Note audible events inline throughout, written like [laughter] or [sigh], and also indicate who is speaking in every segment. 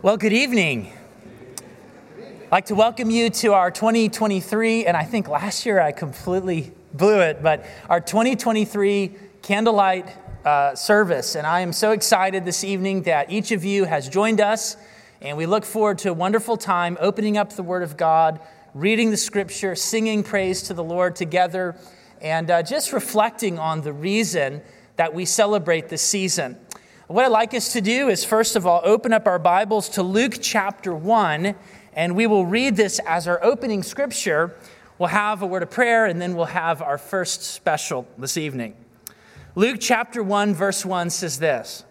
Speaker 1: Well, good evening. I'd like to welcome you to our 2023, and I think last year I completely blew it, but our 2023 candlelight uh, service. And I am so excited this evening that each of you has joined us, and we look forward to a wonderful time opening up the Word of God, reading the Scripture, singing praise to the Lord together, and uh, just reflecting on the reason that we celebrate this season. What I'd like us to do is, first of all, open up our Bibles to Luke chapter 1, and we will read this as our opening scripture. We'll have a word of prayer, and then we'll have our first special this evening. Luke chapter 1, verse 1 says this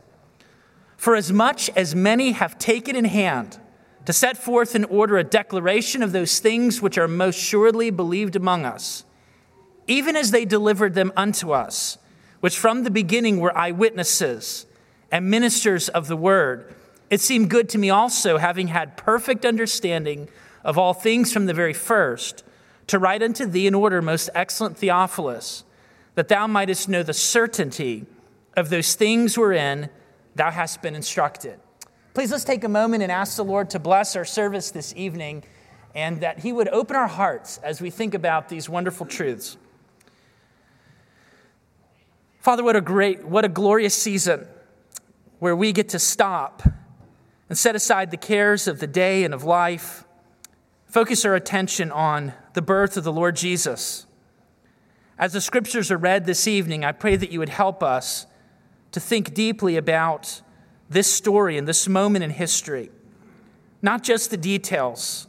Speaker 1: For as much as many have taken in hand to set forth in order a declaration of those things which are most surely believed among us, even as they delivered them unto us, which from the beginning were eyewitnesses and ministers of the word. It seemed good to me also, having had perfect understanding of all things from the very first, to write unto thee in order, most excellent Theophilus, that thou mightest know the certainty of those things wherein thou hast been instructed. Please let's take a moment and ask the Lord to bless our service this evening and that He would open our hearts as we think about these wonderful truths. Father, what a great, what a glorious season where we get to stop and set aside the cares of the day and of life, focus our attention on the birth of the Lord Jesus. As the scriptures are read this evening, I pray that you would help us to think deeply about this story and this moment in history. Not just the details,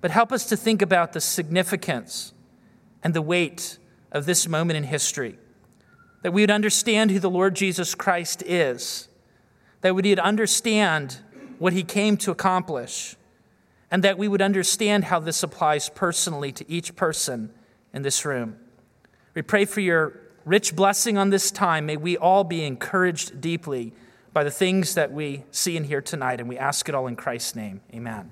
Speaker 1: but help us to think about the significance and the weight of this moment in history. That we would understand who the Lord Jesus Christ is that we would understand what he came to accomplish, and that we would understand how this applies personally to each person in this room. We pray for your rich blessing on this time. May we all be encouraged deeply by the things that we see and hear tonight, and we ask it all in Christ's name. Amen.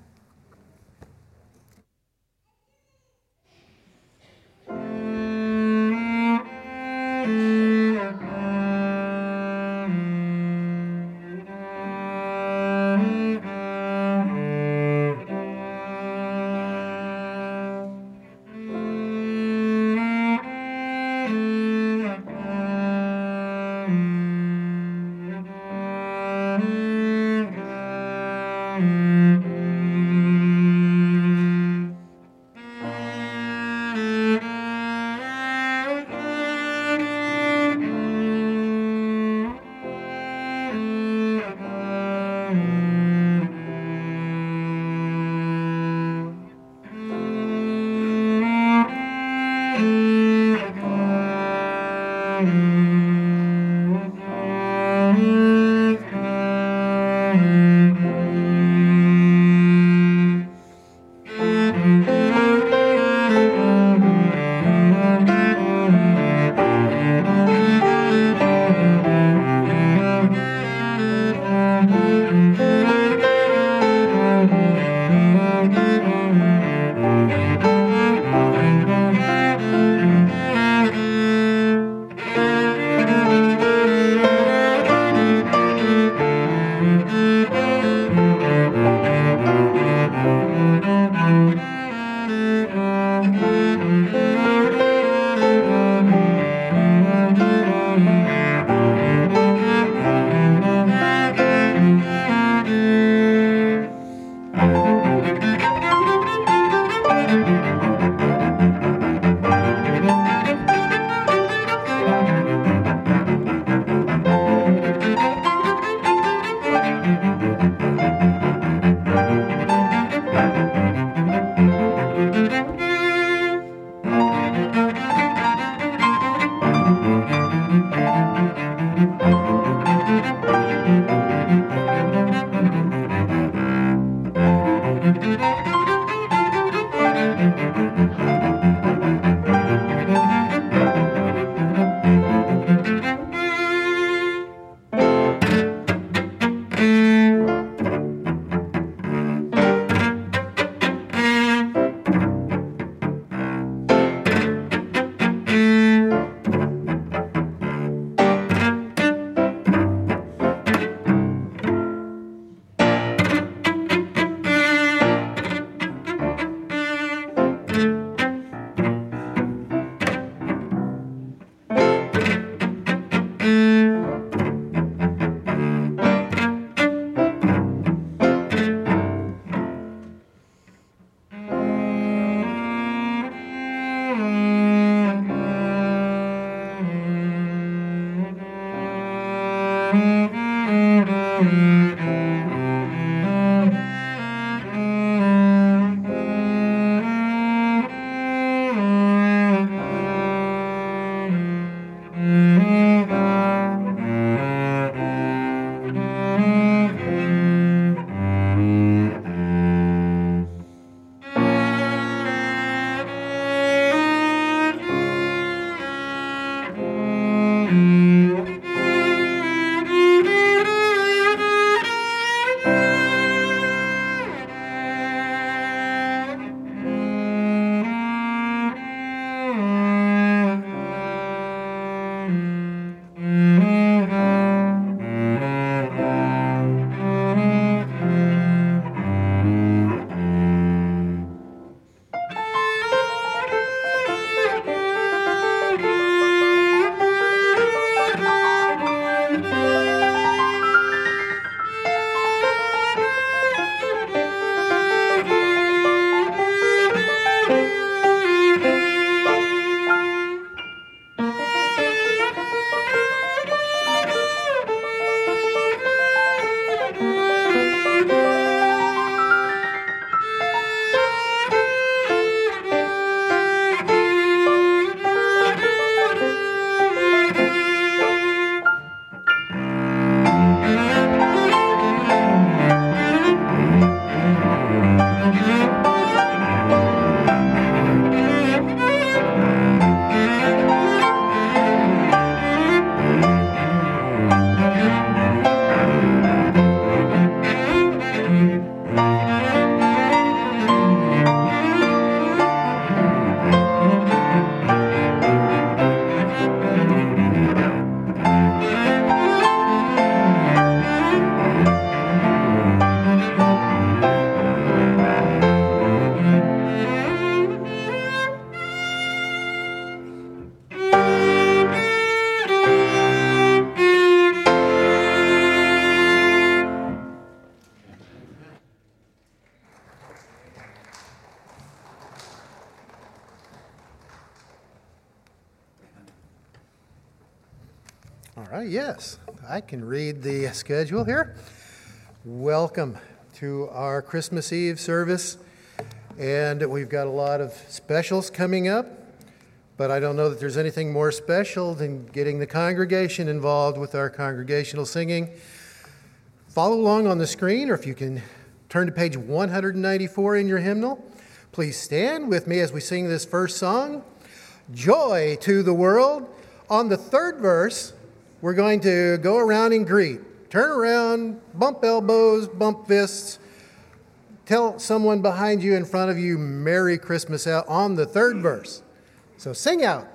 Speaker 2: I can read the schedule here. Welcome to our Christmas Eve service. And we've got a lot of specials coming up, but I don't know that there's anything more special than getting the congregation involved with our congregational singing. Follow along on the screen, or if you can turn to page 194 in your hymnal. Please stand with me as we sing this first song, Joy to the World. On the third verse, we're going to go around and greet. Turn around, bump elbows, bump fists. Tell someone behind you, in front of you, Merry Christmas out on the third verse. So sing out.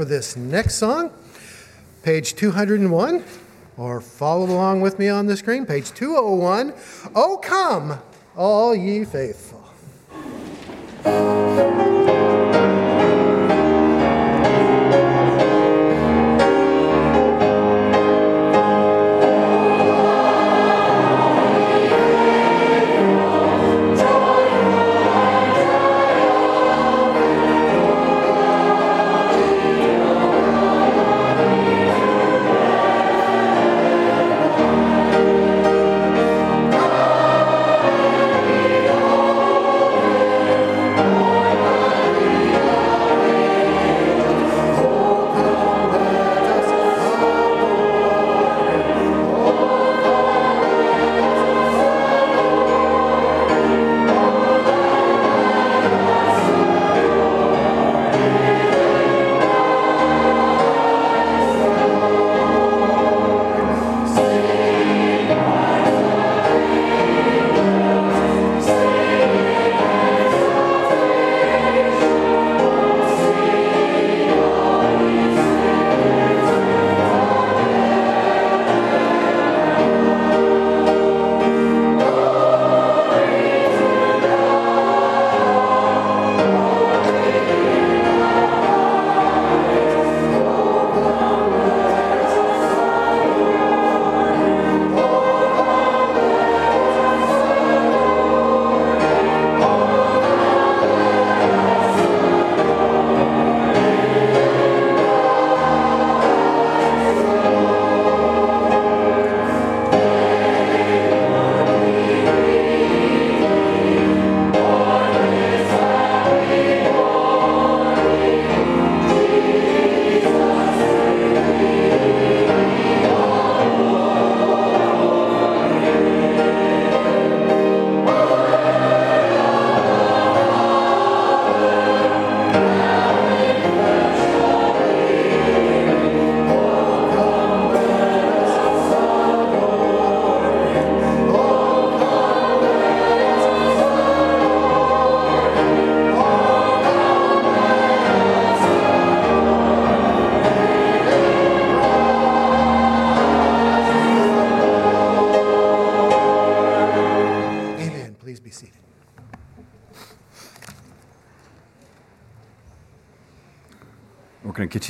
Speaker 2: For this next song, page 201, or follow along with me on the screen, page 201. Oh, come, all ye faithful.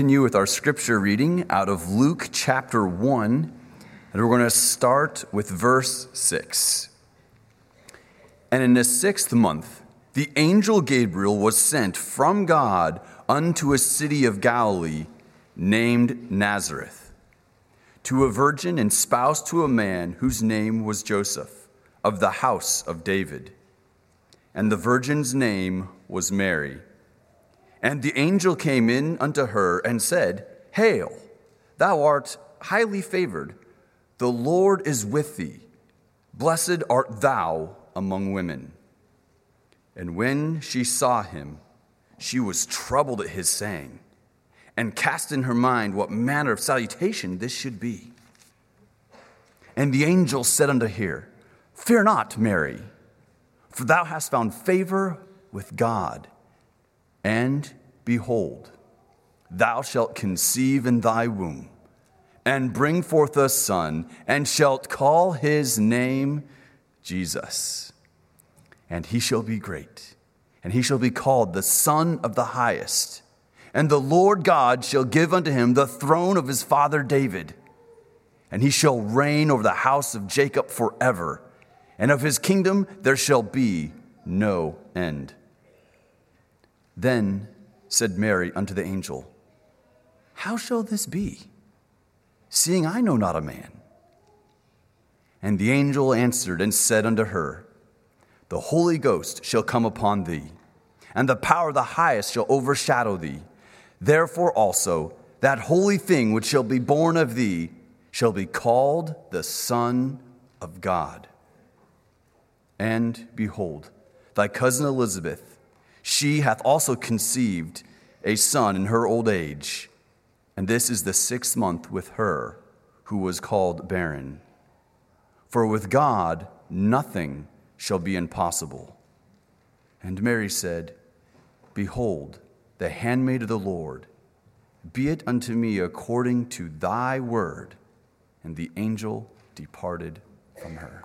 Speaker 3: Continue with our scripture reading out of Luke chapter 1, and we're going to start with verse 6. And in the sixth month, the angel Gabriel was sent from God unto a city of Galilee named Nazareth, to a virgin and spouse to a man whose name was Joseph, of the house of David. And the virgin's name was Mary. And the angel came in unto her and said, Hail, thou art highly favored. The Lord is with thee. Blessed art thou among women. And when she saw him, she was troubled at his saying, and cast in her mind what manner of salutation this should be. And the angel said unto her, Fear not, Mary, for thou hast found favor with God. And behold, thou shalt conceive in thy womb, and bring forth a son, and shalt call his name Jesus. And he shall be great, and he shall be called the Son of the Highest. And the Lord God shall give unto him the throne of his father David, and he shall reign over the house of Jacob forever, and of his kingdom there shall be no end. Then said Mary unto the angel, How shall this be, seeing I know not a man? And the angel answered and said unto her, The Holy Ghost shall come upon thee, and the power of the highest shall overshadow thee. Therefore also, that holy thing which shall be born of thee shall be called the Son of God. And behold, thy cousin Elizabeth, she hath also conceived a son in her old age, and this is the sixth month with her who was called barren. For with God nothing shall be impossible. And Mary said, Behold, the handmaid of the Lord, be it unto me according to thy word. And the angel departed from her.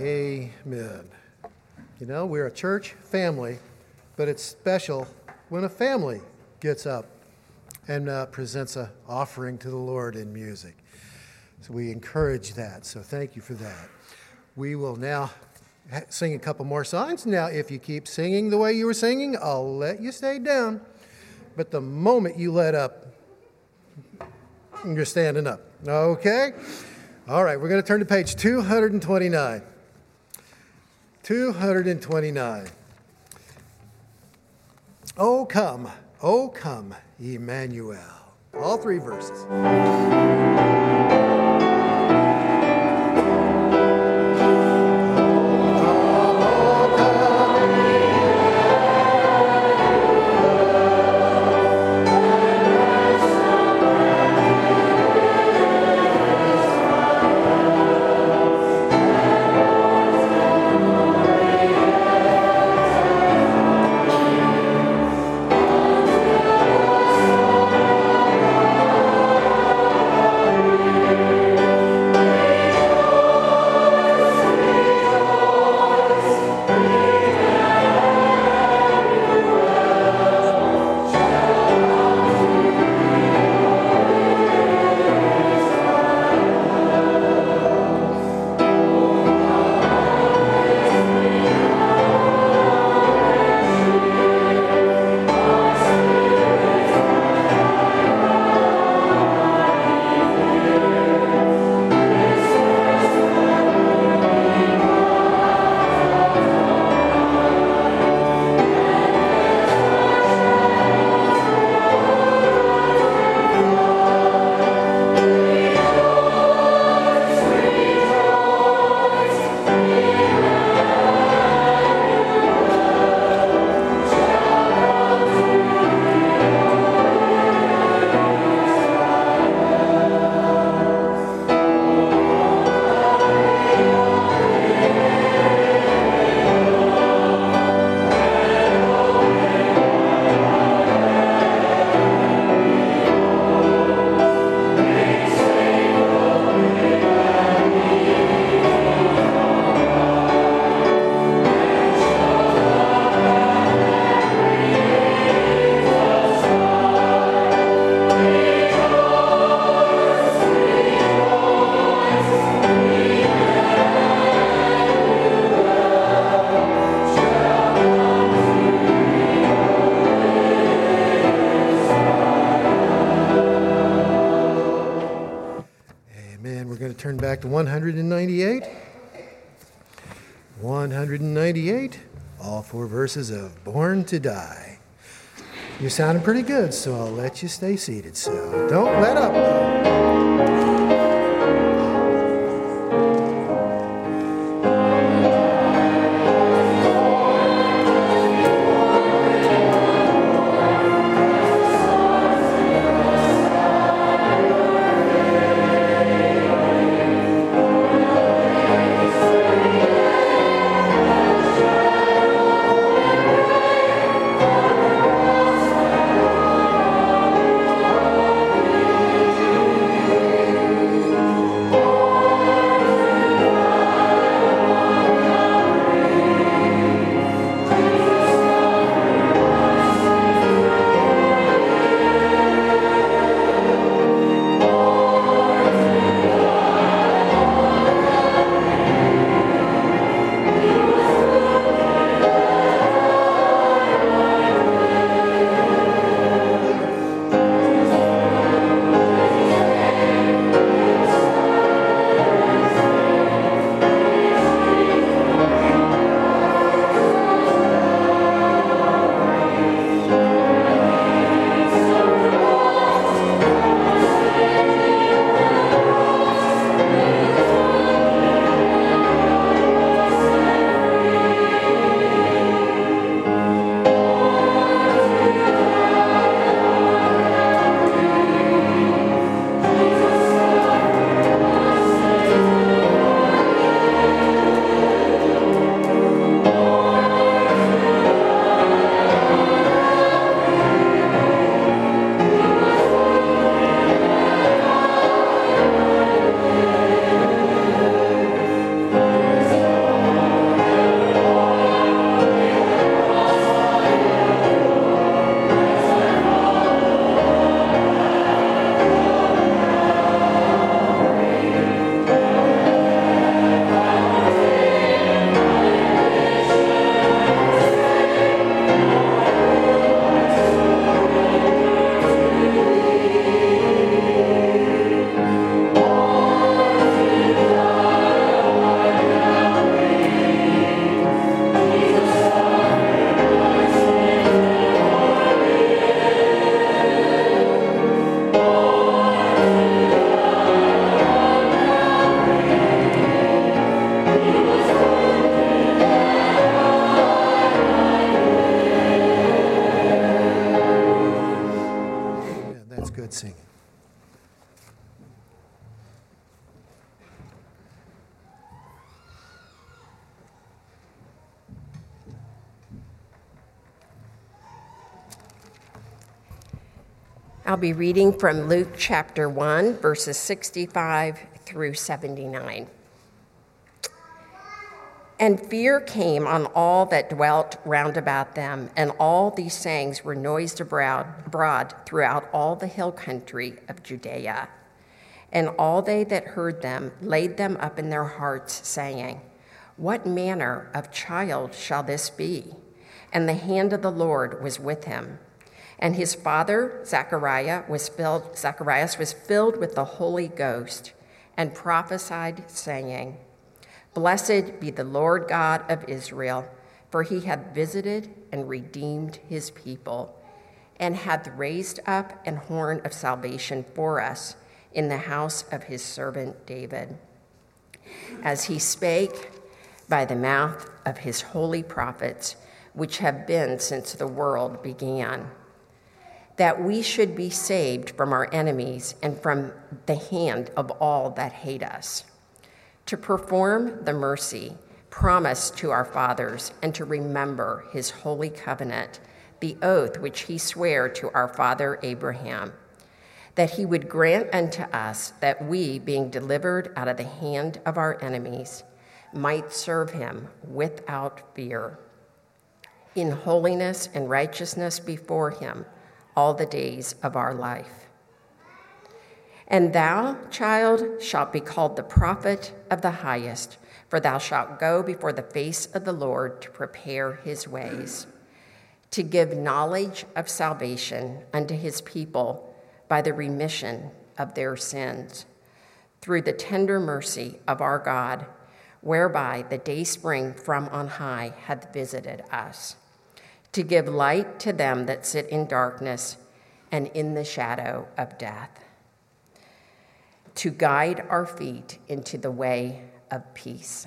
Speaker 2: Amen. You know, we're a church family, but it's special when a family gets up and uh, presents an offering to the Lord in music. So we encourage that. So thank you for that. We will now sing a couple more songs. Now, if you keep singing the way you were singing, I'll let you stay down. But the moment you let up, you're standing up. Okay? All right, we're going to turn to page 229. 229. Oh, come, oh, come, Emmanuel. All three verses. Verses of Born to Die. You're sounding pretty good, so I'll let you stay seated. So don't let up.
Speaker 4: Be reading from Luke chapter 1, verses 65 through 79. And fear came on all that dwelt round about them, and all these sayings were noised abroad throughout all the hill country of Judea. And all they that heard them laid them up in their hearts, saying, What manner of child shall this be? And the hand of the Lord was with him and his father, Zachariah, was filled, Zacharias was filled with the Holy Ghost and prophesied, saying, Blessed be the Lord God of Israel, for he hath visited and redeemed his people, and hath raised up an horn of salvation for us in the house of his servant David, as he spake by the mouth of his holy prophets, which have been since the world began that we should be saved from our enemies and from the hand of all that hate us, to perform the mercy promised to our fathers, and to remember his holy covenant, the oath which he sware to our father Abraham, that he would grant unto us that we, being delivered out of the hand of our enemies, might serve him without fear, in holiness and righteousness before him all the days of our life. And thou, child, shalt be called the prophet of the highest, for thou shalt go before the face of the Lord to prepare his ways, to give knowledge of salvation unto his people by the remission of their sins, through the tender mercy of our God, whereby the day spring from on high hath visited us to give light to them that sit in darkness and in the shadow of death, to guide our feet into the way of peace.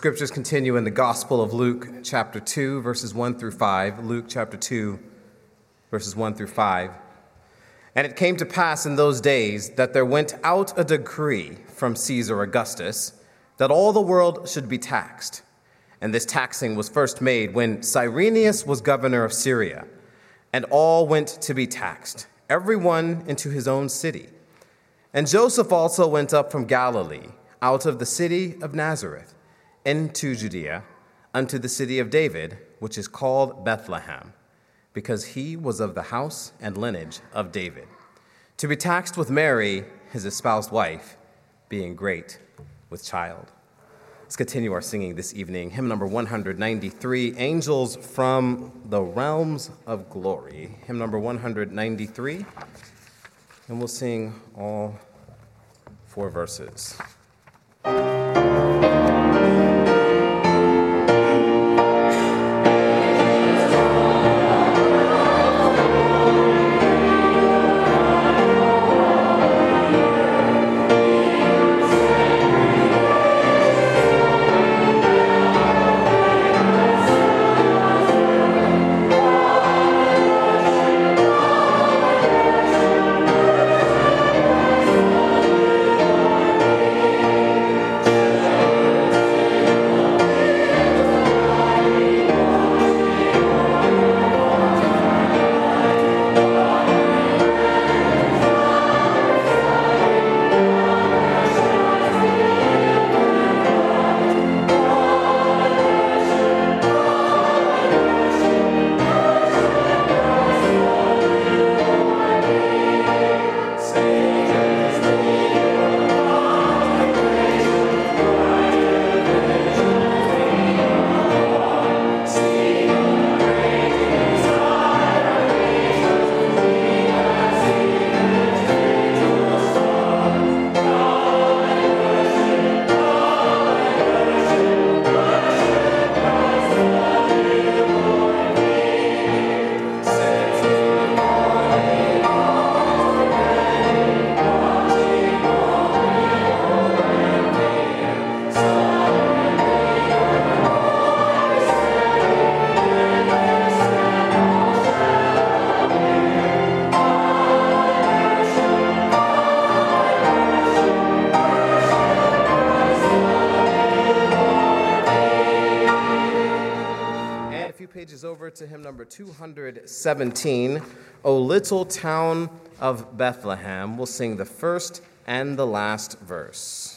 Speaker 5: scriptures continue in the Gospel of Luke, chapter 2, verses 1 through 5. Luke, chapter 2, verses 1 through 5. And it came to pass in those days that there went out a decree from Caesar Augustus that all the world should be taxed. And this taxing was first made when Cyrenius was governor of Syria, and all went to be taxed, every one into his own city. And Joseph also went up from Galilee, out of the city of Nazareth, into Judea, unto the city of David, which is called Bethlehem because he was of the house and lineage of David, to be taxed with Mary, his espoused wife, being great with child. Let's continue our singing this evening. Hymn number 193 Angels from the Realms of Glory. Hymn number 193. And we'll sing all four verses. 217, O Little Town of Bethlehem. We'll sing the first and the last verse.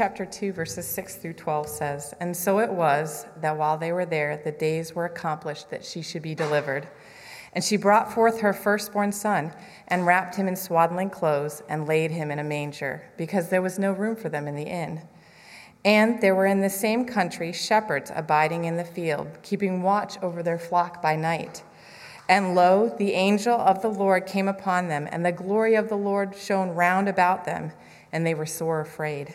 Speaker 6: Chapter 2, verses 6 through 12 says, And so it was that while they were there, the days were accomplished that she should be delivered. And she brought forth her firstborn son, and wrapped him in swaddling clothes, and laid him in a manger, because there was no room for them in the inn. And there were in the same country shepherds abiding in the field, keeping watch over their flock by night. And lo, the angel of the Lord came upon them, and the glory of the Lord shone round about them and they were sore afraid.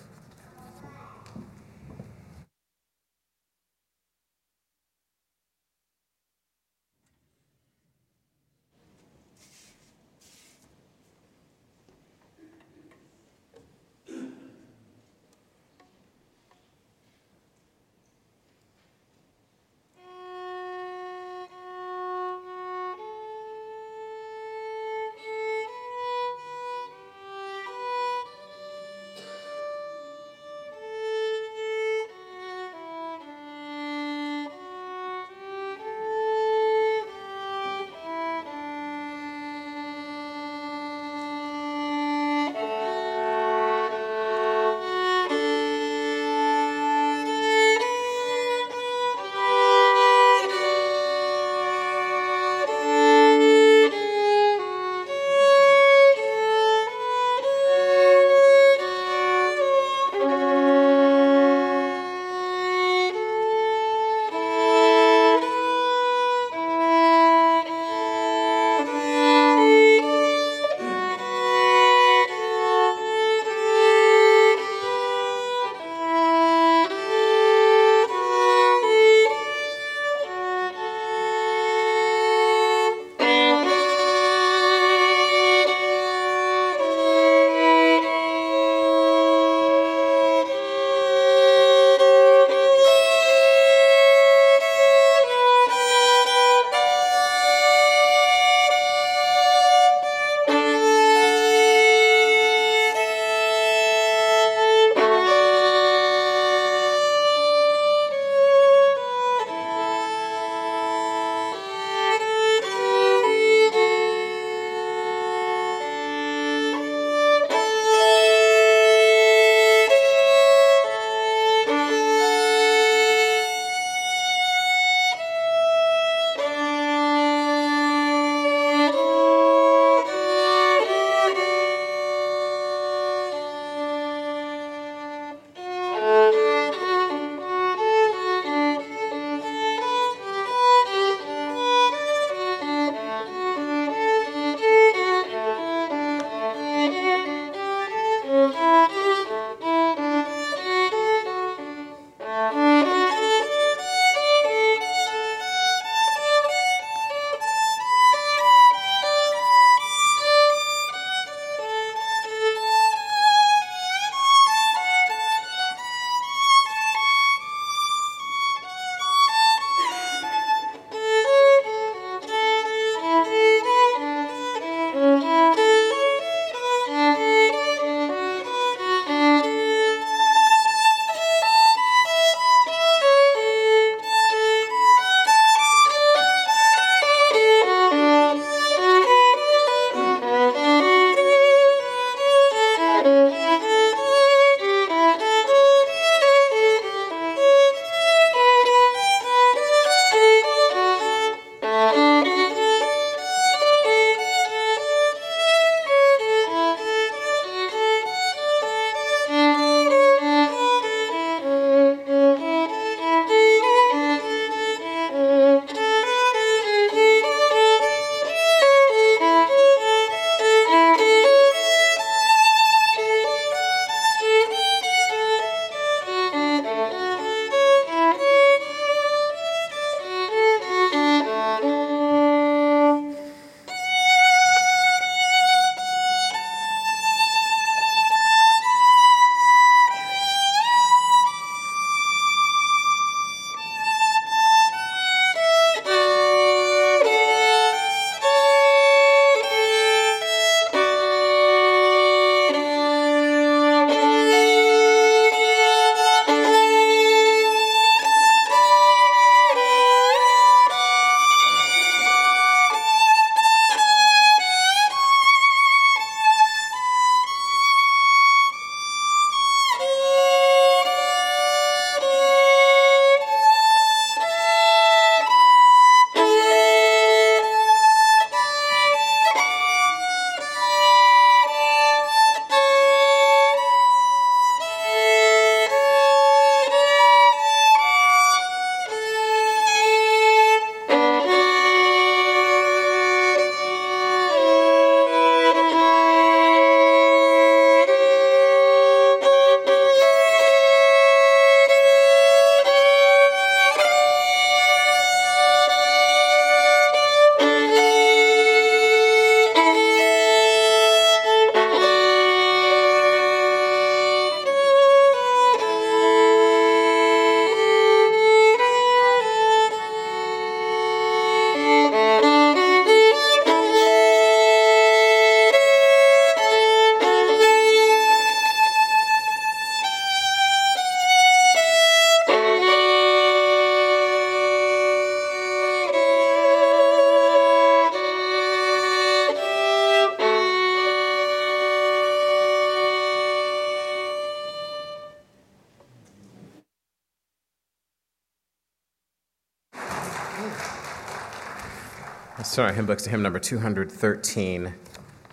Speaker 5: Our hymn books to hymn number 213,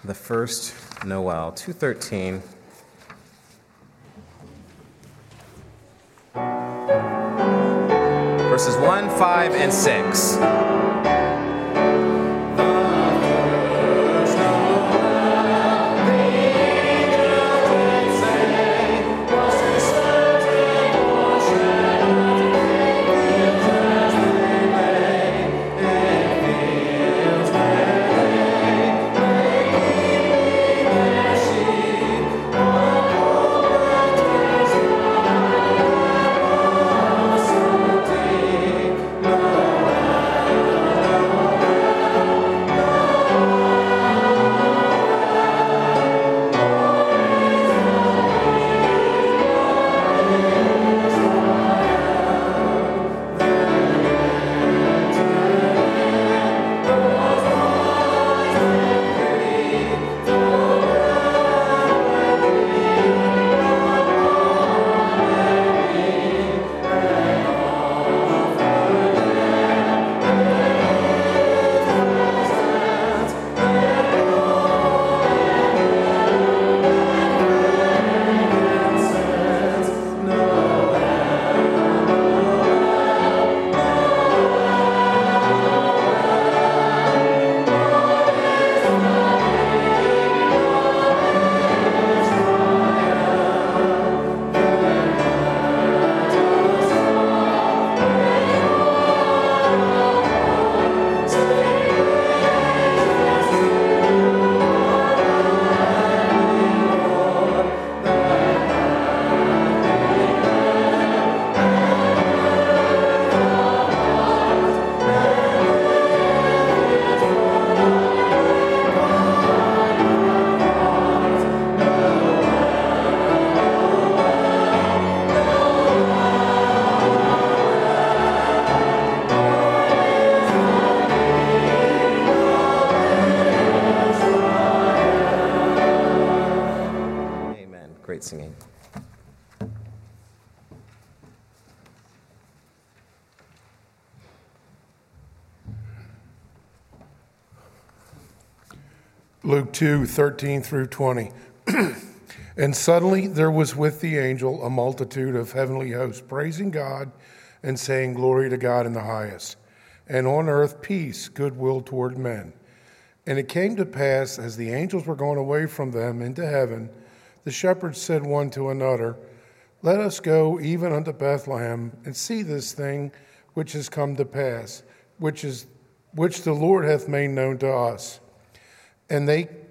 Speaker 5: the first Noel. 213. Verses 1, 5, and 6.
Speaker 7: 2 13 through 20. [clears throat] and suddenly there was with the angel a multitude of heavenly hosts, praising God and saying, Glory to God in the highest, and on earth peace, goodwill toward men. And it came to pass, as the angels were going away from them into heaven, the shepherds said one to another, Let us go even unto Bethlehem and see this thing which has come to pass, which is which the Lord hath made known to us. And they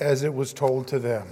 Speaker 7: as it was told to them.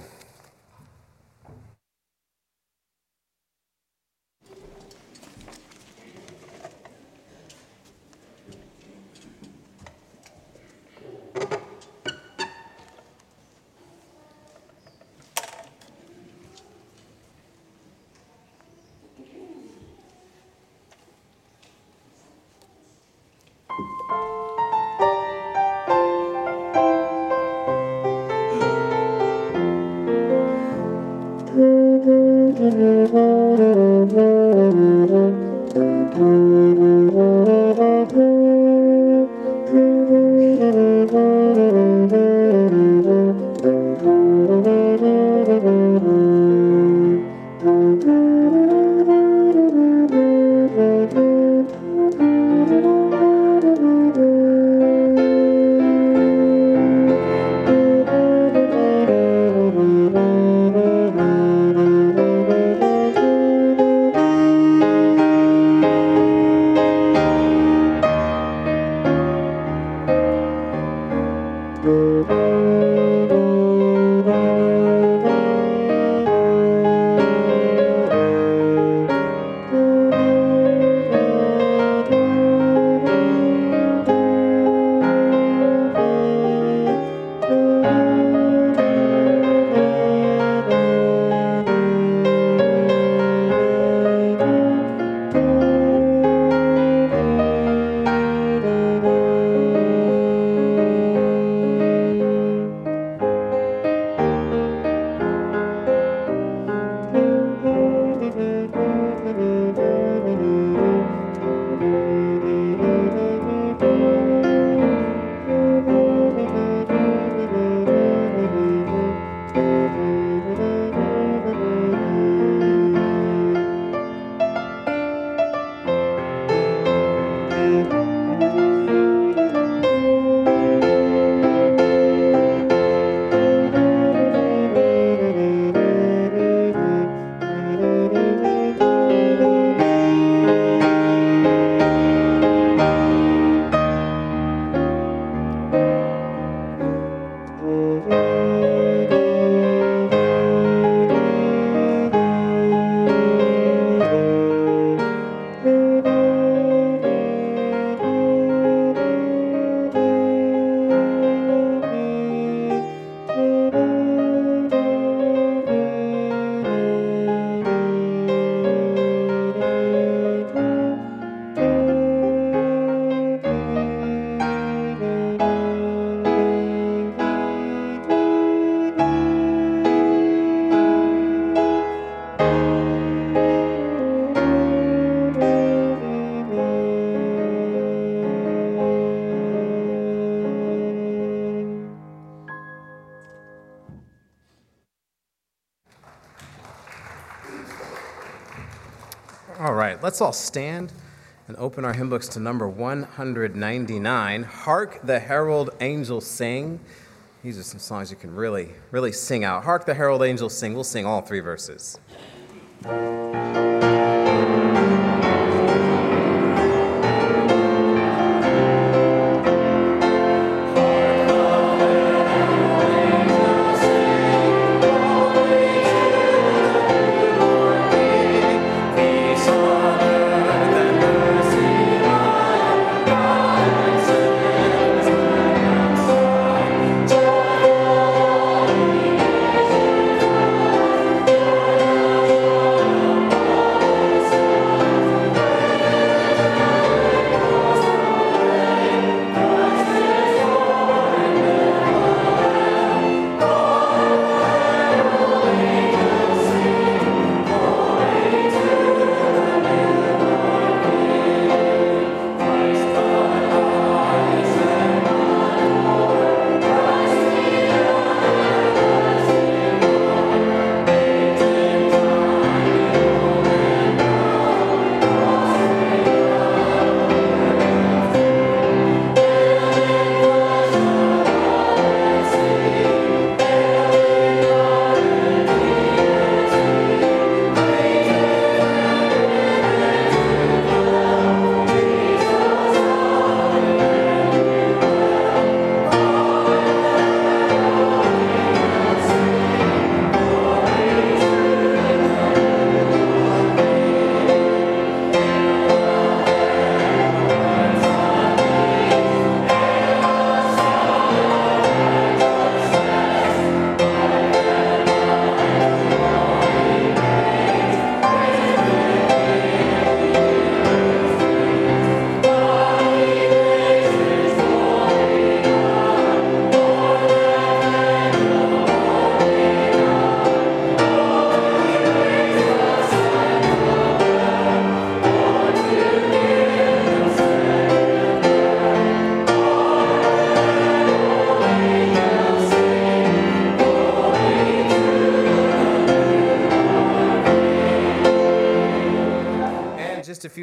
Speaker 5: All right, let's all stand and open our hymn books to number 199. Hark the herald angels sing. These are some songs you can really, really sing out. Hark the herald angels sing. We'll sing all three verses.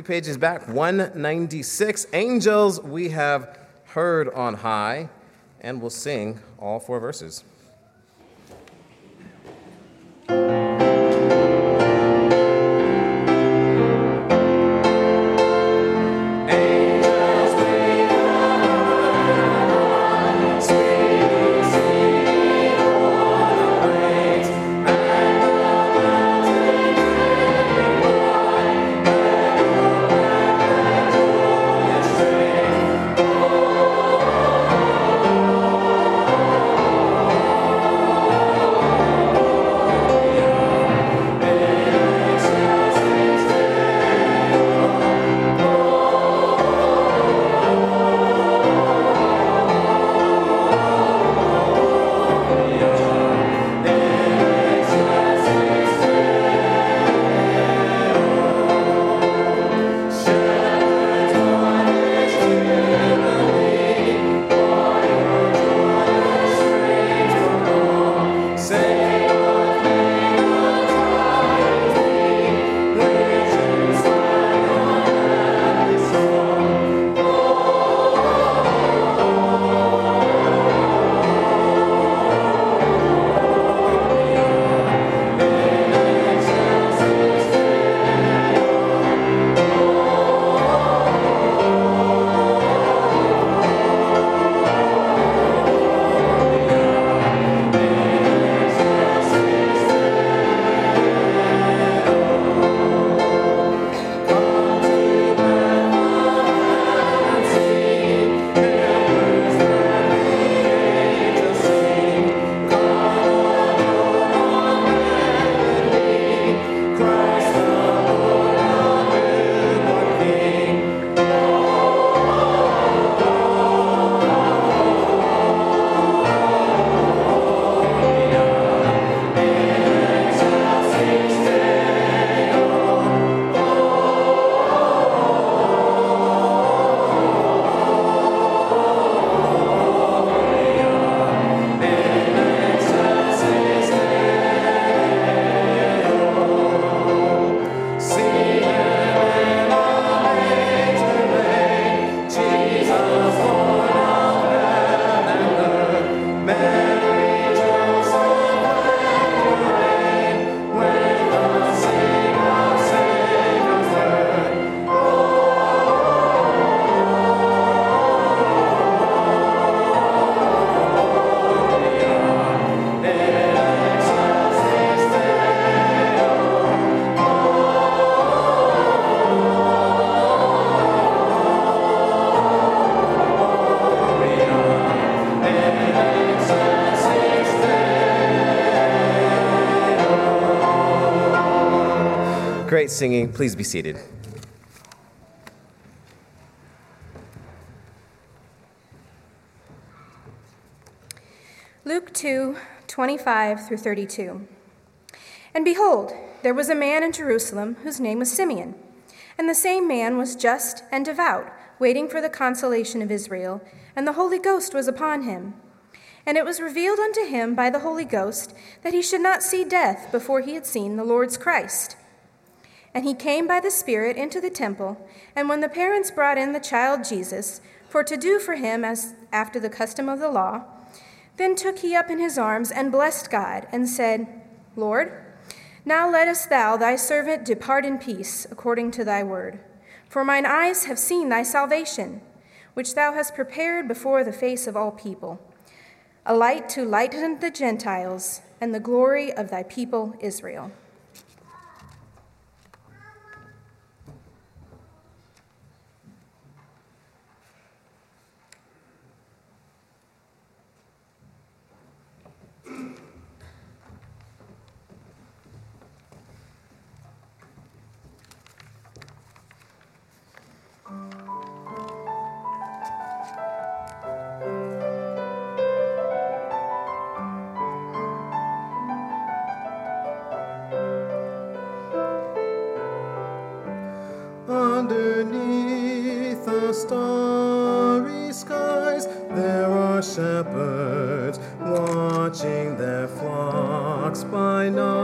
Speaker 5: Pages back, 196. Angels we have heard on high, and we'll sing all four verses. Great singing. Please be seated.
Speaker 8: Luke 2 25 through 32. And behold, there was a man in Jerusalem whose name was Simeon. And the same man was just and devout, waiting for the consolation of Israel, and the Holy Ghost was upon him. And it was revealed unto him by the Holy Ghost that he should not see death before he had seen the Lord's Christ. And he came by the Spirit into the temple, and when the parents brought in the child Jesus, for to do for him as after the custom of the law, then took he up in his arms and blessed God, and said, Lord, now lettest thou thy servant depart in peace, according to thy word. For mine eyes have seen thy salvation, which thou hast prepared before the face of all people, a light to lighten the Gentiles, and the glory of thy people Israel.
Speaker 9: Starry skies, there are shepherds watching their flocks by night.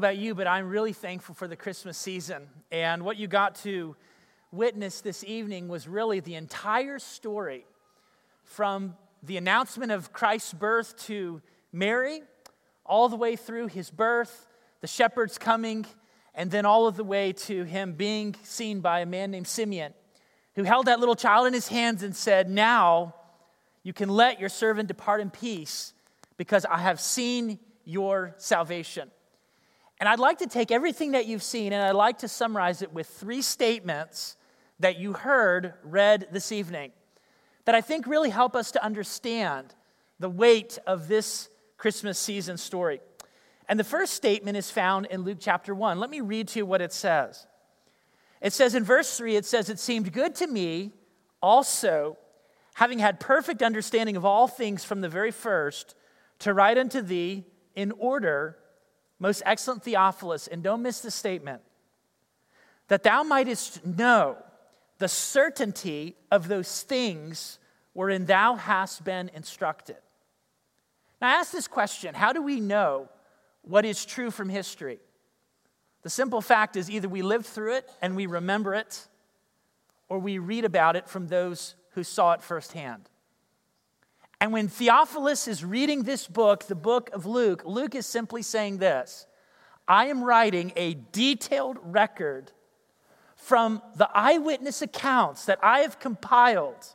Speaker 1: About you, but I'm really thankful for the Christmas season. And what you got to witness this evening was really the entire story from the announcement of Christ's birth to Mary, all the way through his birth, the shepherds coming, and then all of the way to him being seen by a man named Simeon, who held that little child in his hands and said, Now you can let your servant depart in peace because I have seen your salvation. And I'd like to take everything that you've seen and I'd like to summarize it with three statements that you heard read this evening that I think really help us to understand the weight of this Christmas season story. And the first statement is found in Luke chapter 1. Let me read to you what it says. It says in verse 3, it says, It seemed good to me also, having had perfect understanding of all things from the very first, to write unto thee in order most excellent Theophilus, and don't miss the statement, that thou mightest know the certainty of those things wherein thou hast been instructed. Now, I ask this question how do we know what is true from history? The simple fact is either we lived through it and we remember it, or we read about it from those who saw it firsthand. And when Theophilus is reading this book, the book of Luke, Luke is simply saying this I am writing a detailed record from the eyewitness accounts that I have compiled,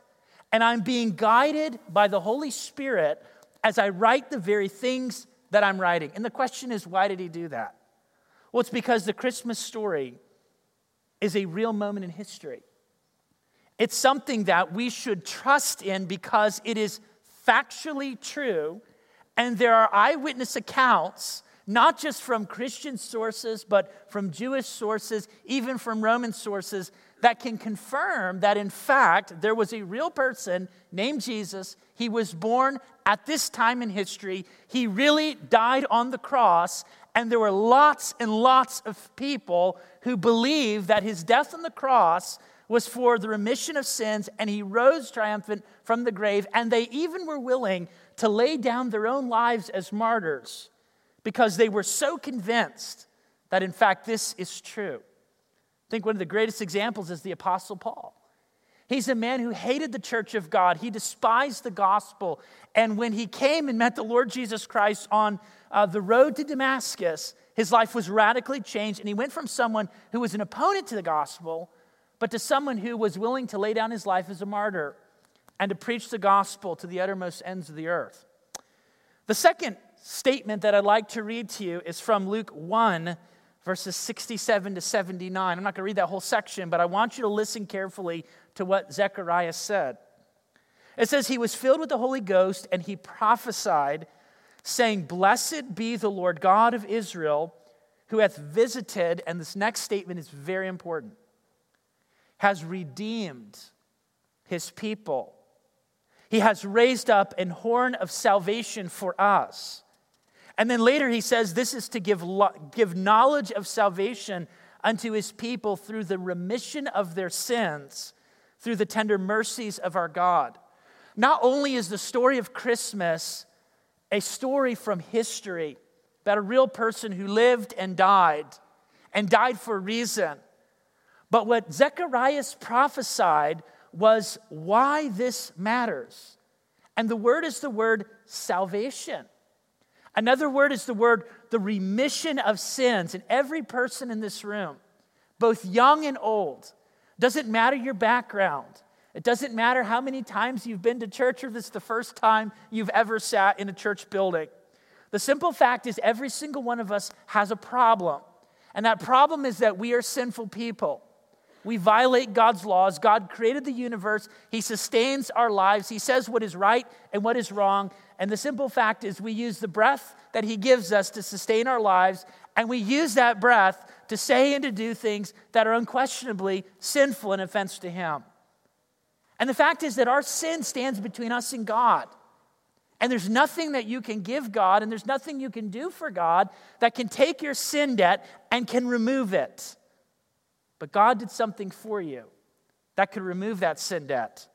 Speaker 1: and I'm being guided by the Holy Spirit as I write the very things that I'm writing. And the question is, why did he do that? Well, it's because the Christmas story is a real moment in history. It's something that we should trust in because it is factually true, and there are eyewitness accounts, not just from Christian sources, but from Jewish sources, even from Roman sources, that can confirm that in fact there was a real person named Jesus. He was born at this time in history. He really died on the cross, and there were lots and lots of people who believed that his death on the cross was for the remission of sins, and he rose triumphant from the grave. And they even were willing to lay down their own lives as martyrs because they were so convinced that, in fact, this is true. I think one of the greatest examples is the Apostle Paul. He's a man who hated the church of God. He despised the gospel. And when he came and met the Lord Jesus Christ on uh, the road to Damascus, his life was radically changed. And he went from someone who was an opponent to the gospel but to someone who was willing to lay down his life as a martyr and to preach the gospel to the uttermost ends of the earth. The second statement that I'd like to read to you is from Luke 1, verses 67 to 79. I'm not going to read that whole section, but I want you to listen carefully to what Zechariah said. It says, He was filled with the Holy Ghost and he prophesied, saying, Blessed be the Lord God of Israel, who hath visited, and this next statement is very important has redeemed his people. He has raised up an horn of salvation for us. And then later he says this is to give, give knowledge of salvation unto his people through the remission of their sins, through the tender mercies of our God. Not only is the story of Christmas a story from history about a real person who lived and died, and died for a reason, but what Zechariah prophesied was why this matters. And the word is the word salvation. Another word is the word the remission of sins. And every person in this room, both young and old, doesn't matter your background. It doesn't matter how many times you've been to church or this is the first time you've ever sat in a church building. The simple fact is, every single one of us has a problem. And that problem is that we are sinful people. We violate God's laws. God created the universe. He sustains our lives. He says what is right and what is wrong. And the simple fact is, we use the breath that He gives us to sustain our lives, and we use that breath to say and to do things that are unquestionably sinful and offense to Him. And the fact is that our sin stands between us and God. And there's nothing that you can give God, and there's nothing you can do for God that can take your sin debt and can remove it. But God did something for you. that could remove that sin debt.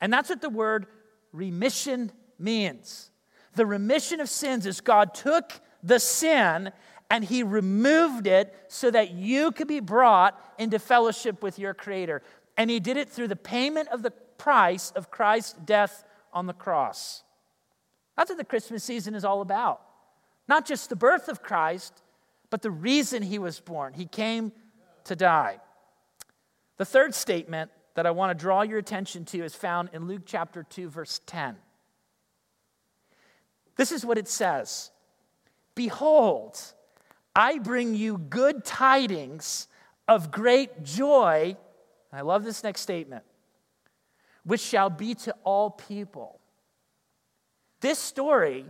Speaker 1: And that's what the word remission means. The remission of sins is God took the sin and he removed it so that you could be brought into fellowship with your Creator. And he did it through the payment of the price of Christ's death on the cross. That's what the Christmas season is all about. Not just the birth of Christ, but the reason he was born. He came to die. The third statement that I want to draw your attention to is found in Luke chapter 2, verse 10. This is what it says Behold, I bring you good tidings of great joy. I love this next statement, which shall be to all people. This story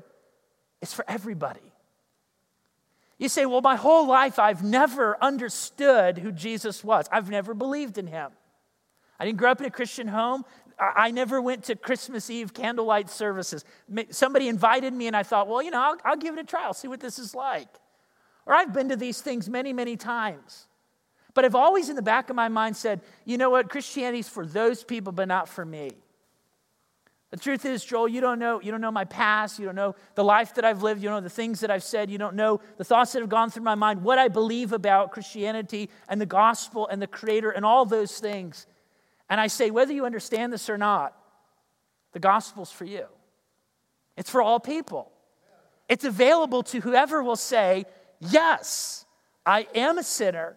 Speaker 1: is for everybody. You say, Well, my whole life I've never understood who Jesus was, I've never believed in him. I didn't grow up in a Christian home. I never went to Christmas Eve candlelight services. Somebody invited me, and I thought, well, you know, I'll, I'll give it a try. I'll see what this is like. Or I've been to these things many, many times. But I've always in the back of my mind said, you know what? Christianity's for those people, but not for me. The truth is, Joel, you don't know, you don't know my past, you don't know the life that I've lived, you don't know the things that I've said, you don't know the thoughts that have gone through my mind, what I believe about Christianity and the gospel and the creator and all those things. And I say, whether you understand this or not, the gospel's for you. It's for all people. It's available to whoever will say, Yes, I am a sinner.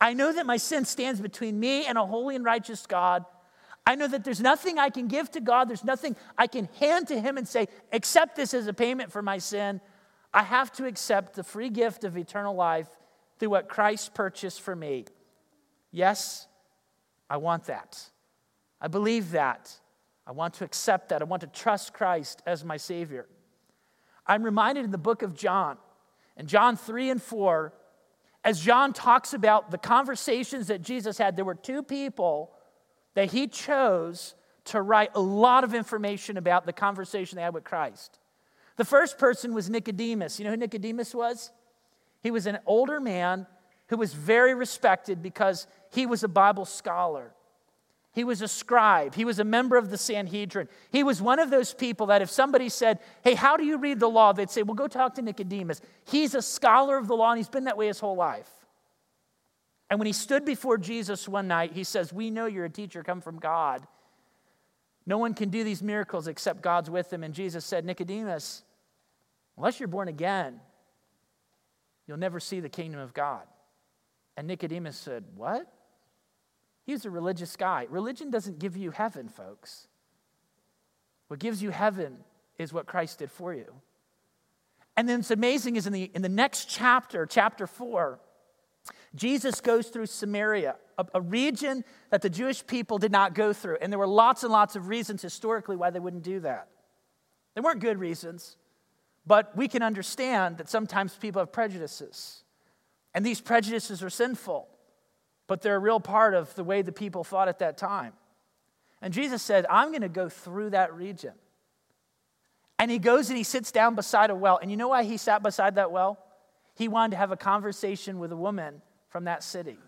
Speaker 1: I know that my sin stands between me and a holy and righteous God. I know that there's nothing I can give to God, there's nothing I can hand to Him and say, Accept this as a payment for my sin. I have to accept the free gift of eternal life through what Christ purchased for me. Yes, I want that. I believe that. I want to accept that. I want to trust Christ as my Savior. I'm reminded in the book of John, in John 3 and 4, as John talks about the conversations that Jesus had, there were two people that he chose to write a lot of information about the conversation they had with Christ. The first person was Nicodemus. You know who Nicodemus was? He was an older man who was very respected because he was a Bible scholar. He was a scribe. He was a member of the Sanhedrin. He was one of those people that if somebody said, Hey, how do you read the law? They'd say, Well, go talk to Nicodemus. He's a scholar of the law and he's been that way his whole life. And when he stood before Jesus one night, he says, We know you're a teacher come from God. No one can do these miracles except God's with him. And Jesus said, Nicodemus, unless you're born again, you'll never see the kingdom of God. And Nicodemus said, What? He's a religious guy. Religion doesn't give you heaven, folks. What gives you heaven is what Christ did for you. And then it's amazing is in the, in the next chapter, chapter four, Jesus goes through Samaria, a, a region that the Jewish people did not go through. And there were lots and lots of reasons historically why they wouldn't do that. They weren't good reasons, but we can understand that sometimes people have prejudices. And these prejudices are sinful but they're a real part of the way the people thought at that time. And Jesus said, I'm going to go through that region. And he goes and he sits down beside a well. And you know why he sat beside that well? He wanted to have a conversation with a woman from that city.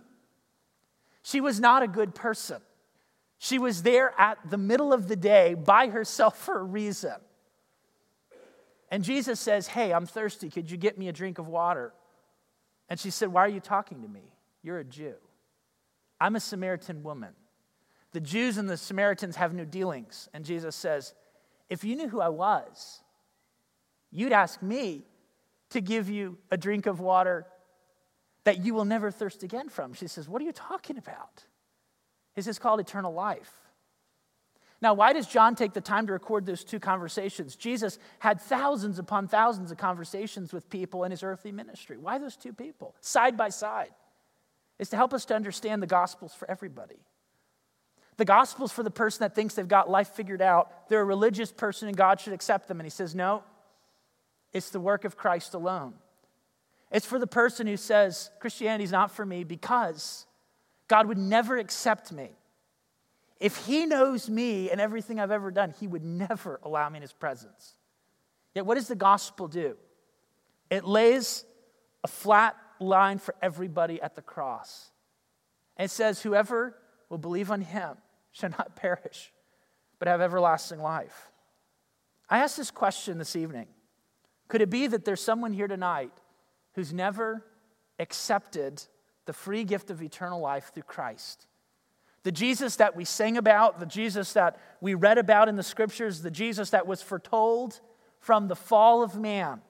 Speaker 1: She was not a good person. She was there at the middle of the day by herself [laughs] for a reason. And Jesus says, Hey, I'm thirsty. Could you get me a drink of water? And she said, Why are you talking to me? You're a Jew. I'm a Samaritan woman. The Jews and the Samaritans have no dealings. And Jesus says, If you knew who I was, you'd ask me to give you a drink of water that you will never thirst again from. She says, What are you talking about? This is called eternal life. Now, why does John take the time to record those two conversations? Jesus had thousands upon thousands of conversations with people in his earthly ministry. Why those two people, side by side? is to help us to understand the gospel's for everybody. The gospel's for the person that thinks they've got life figured out. They're a religious person and God should accept them. And he says, no, it's the work of Christ alone. It's for the person who says, Christianity's not for me because God would never accept me. If he knows me and everything I've ever done, he would never allow me in his presence. Yet, what does the gospel do? It lays a flat line for everybody at the cross. And it says, Whoever will believe on him shall not perish, but have everlasting life. I ask this question this evening Could it be that there's someone here tonight who's never accepted the free gift of eternal life through Christ? The Jesus that we sing about, the Jesus that we read about in the scriptures, the Jesus that was foretold from the fall of man,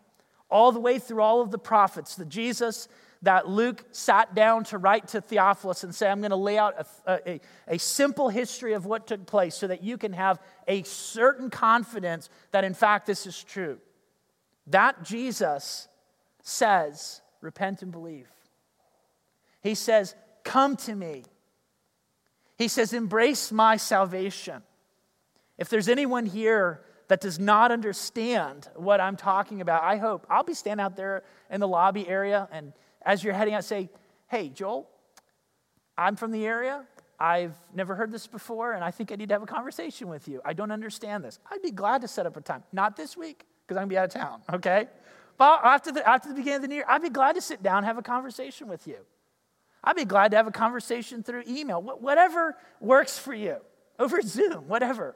Speaker 1: all the way through all of the prophets, the Jesus that Luke sat down to write to Theophilus and say, I'm going to lay out a, a, a, simple history of what took place so that you can have a certain confidence that, in fact, this is true. That Jesus says, Repent and believe. He says, Come to me. He says, Embrace my salvation. If there's anyone here that does not understand what I'm talking about, I hope I'll be standing out there in the lobby area and as you're heading out, say, Hey, Joel, I'm from the area. I've never heard this before, and I think I need to have a conversation with you. I don't understand this. I'd be glad to set up a time. Not this week, because I'm going to be out of town, okay? After the, after the beginning of the year, I'd be glad to sit down and have a conversation with you. I'd be glad to have a conversation through email, whatever works for you, over Zoom, whatever.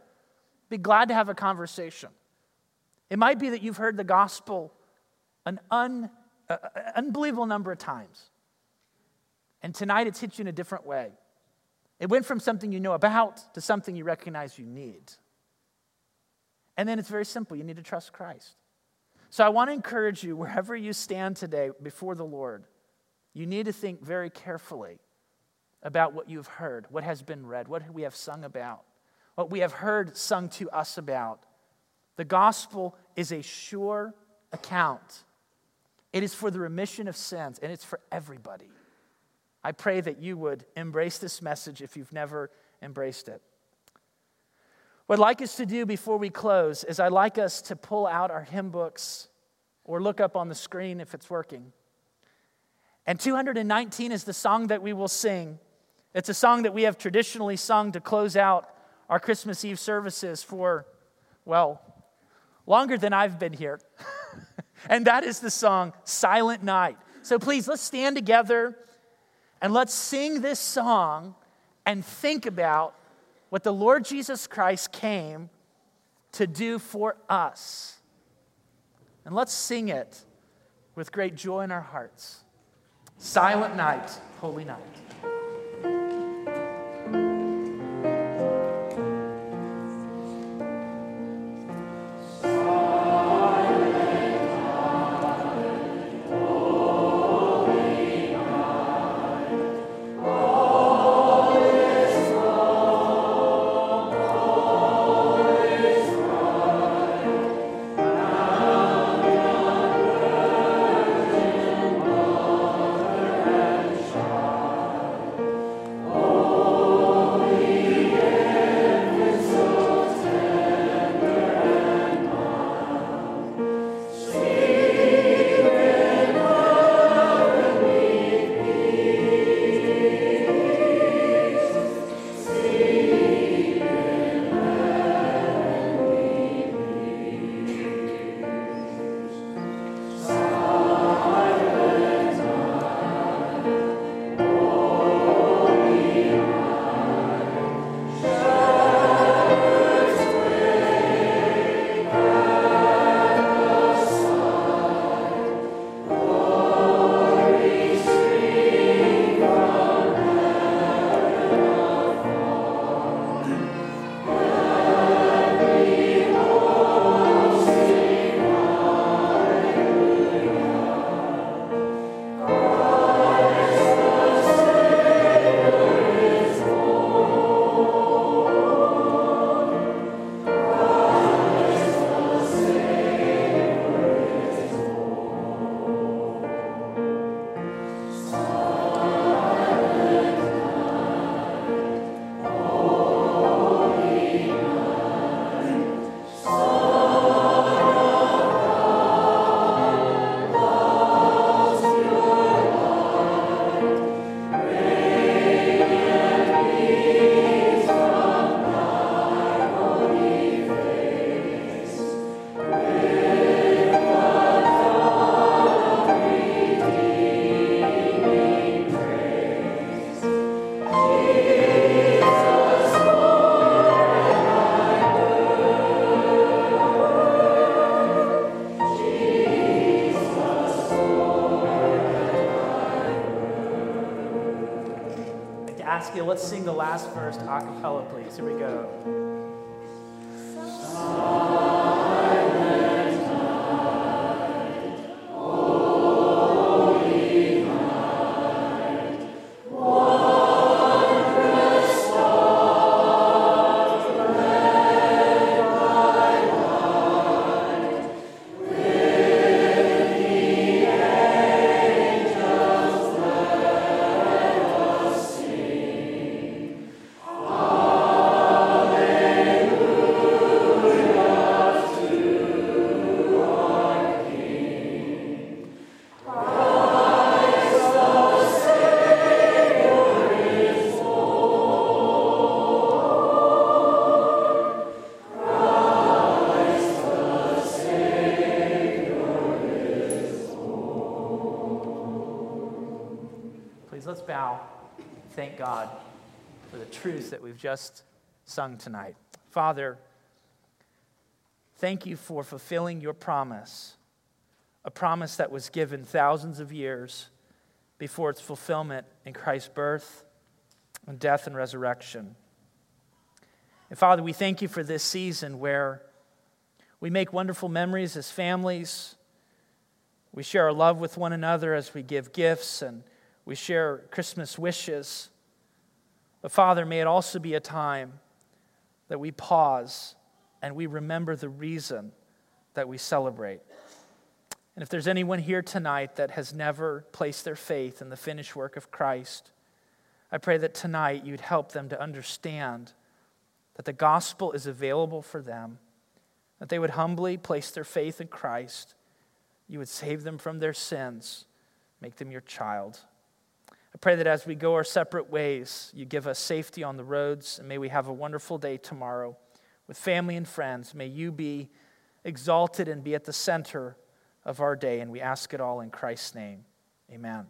Speaker 1: Be glad to have a conversation. It might be that you've heard the gospel an un an unbelievable number of times. And tonight it's hit you in a different way. It went from something you know about to something you recognize you need. And then it's very simple you need to trust Christ. So I want to encourage you, wherever you stand today before the Lord, you need to think very carefully about what you've heard, what has been read, what we have sung about, what we have heard sung to us about. The gospel is a sure account it is for the remission of sins, and it's for everybody. I pray that you would embrace this message if you've never embraced it. What I'd like us to do before we close is I'd like us to pull out our hymn books or look up on the screen if it's working. And 219 is the song that we will sing. It's a song that we have traditionally sung to close out our Christmas Eve services for, well, longer than I've been here. [laughs] And that is the song Silent Night. So please, let's stand together and let's sing this song and think about what the Lord Jesus Christ came to do for us. And let's sing it with great joy in our hearts. Silent night, holy night. Verse a cappella, please. Here we go. Just sung tonight. Father, thank you for fulfilling your promise, a promise that was given thousands of years before its fulfillment in Christ's birth and death and resurrection. And Father, we thank you for this season where we make wonderful memories as families. We share our love with one another as we give gifts and we share Christmas wishes. But Father, may it also be a time that we pause and we remember the reason that we celebrate. And if there's anyone here tonight that has never placed their faith in the finished work of Christ, I pray that tonight you'd help them to understand that the gospel is available for them, that they would humbly place their faith in Christ. You would save them from their sins, make them your child. I pray that as we go our separate ways, you give us safety on the roads, and may we have a wonderful day tomorrow with family and friends. May you be exalted and be at the center of our day, and we ask it all in Christ's name. Amen.